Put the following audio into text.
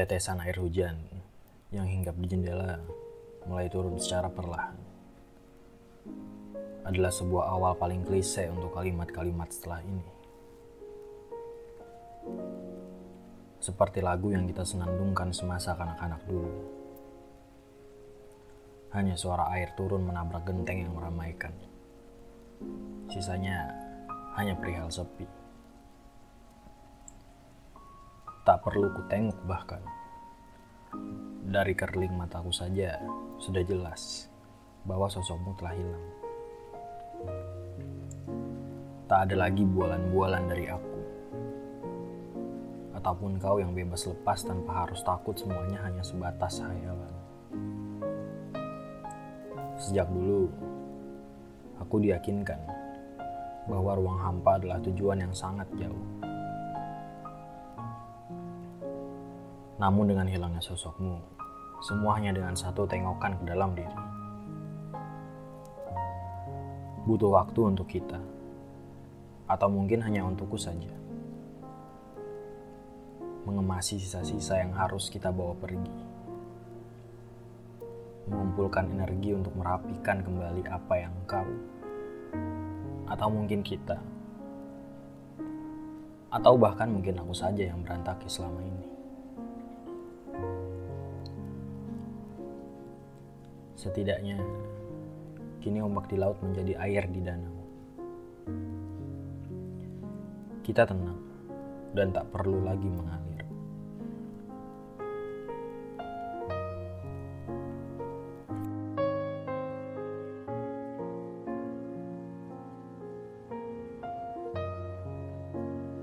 Tetesan air hujan yang hinggap di jendela mulai turun secara perlahan. Adalah sebuah awal paling klise untuk kalimat-kalimat setelah ini. Seperti lagu yang kita senandungkan semasa kanak-kanak dulu. Hanya suara air turun menabrak genteng yang meramaikan. Sisanya hanya perihal sepi. Tak perlu ku tengok bahkan. Dari kerling mataku saja sudah jelas bahwa sosokmu telah hilang. Tak ada lagi bualan-bualan dari aku. Ataupun kau yang bebas lepas tanpa harus takut semuanya hanya sebatas hayalan. Sejak dulu, aku diyakinkan bahwa ruang hampa adalah tujuan yang sangat jauh. Namun dengan hilangnya sosokmu, semuanya dengan satu tengokan ke dalam diri. Butuh waktu untuk kita, atau mungkin hanya untukku saja. Mengemasi sisa-sisa yang harus kita bawa pergi. Mengumpulkan energi untuk merapikan kembali apa yang kau atau mungkin kita, atau bahkan mungkin aku saja yang berantakan selama ini. Setidaknya, kini ombak di laut menjadi air di danau. Kita tenang dan tak perlu lagi mengalir.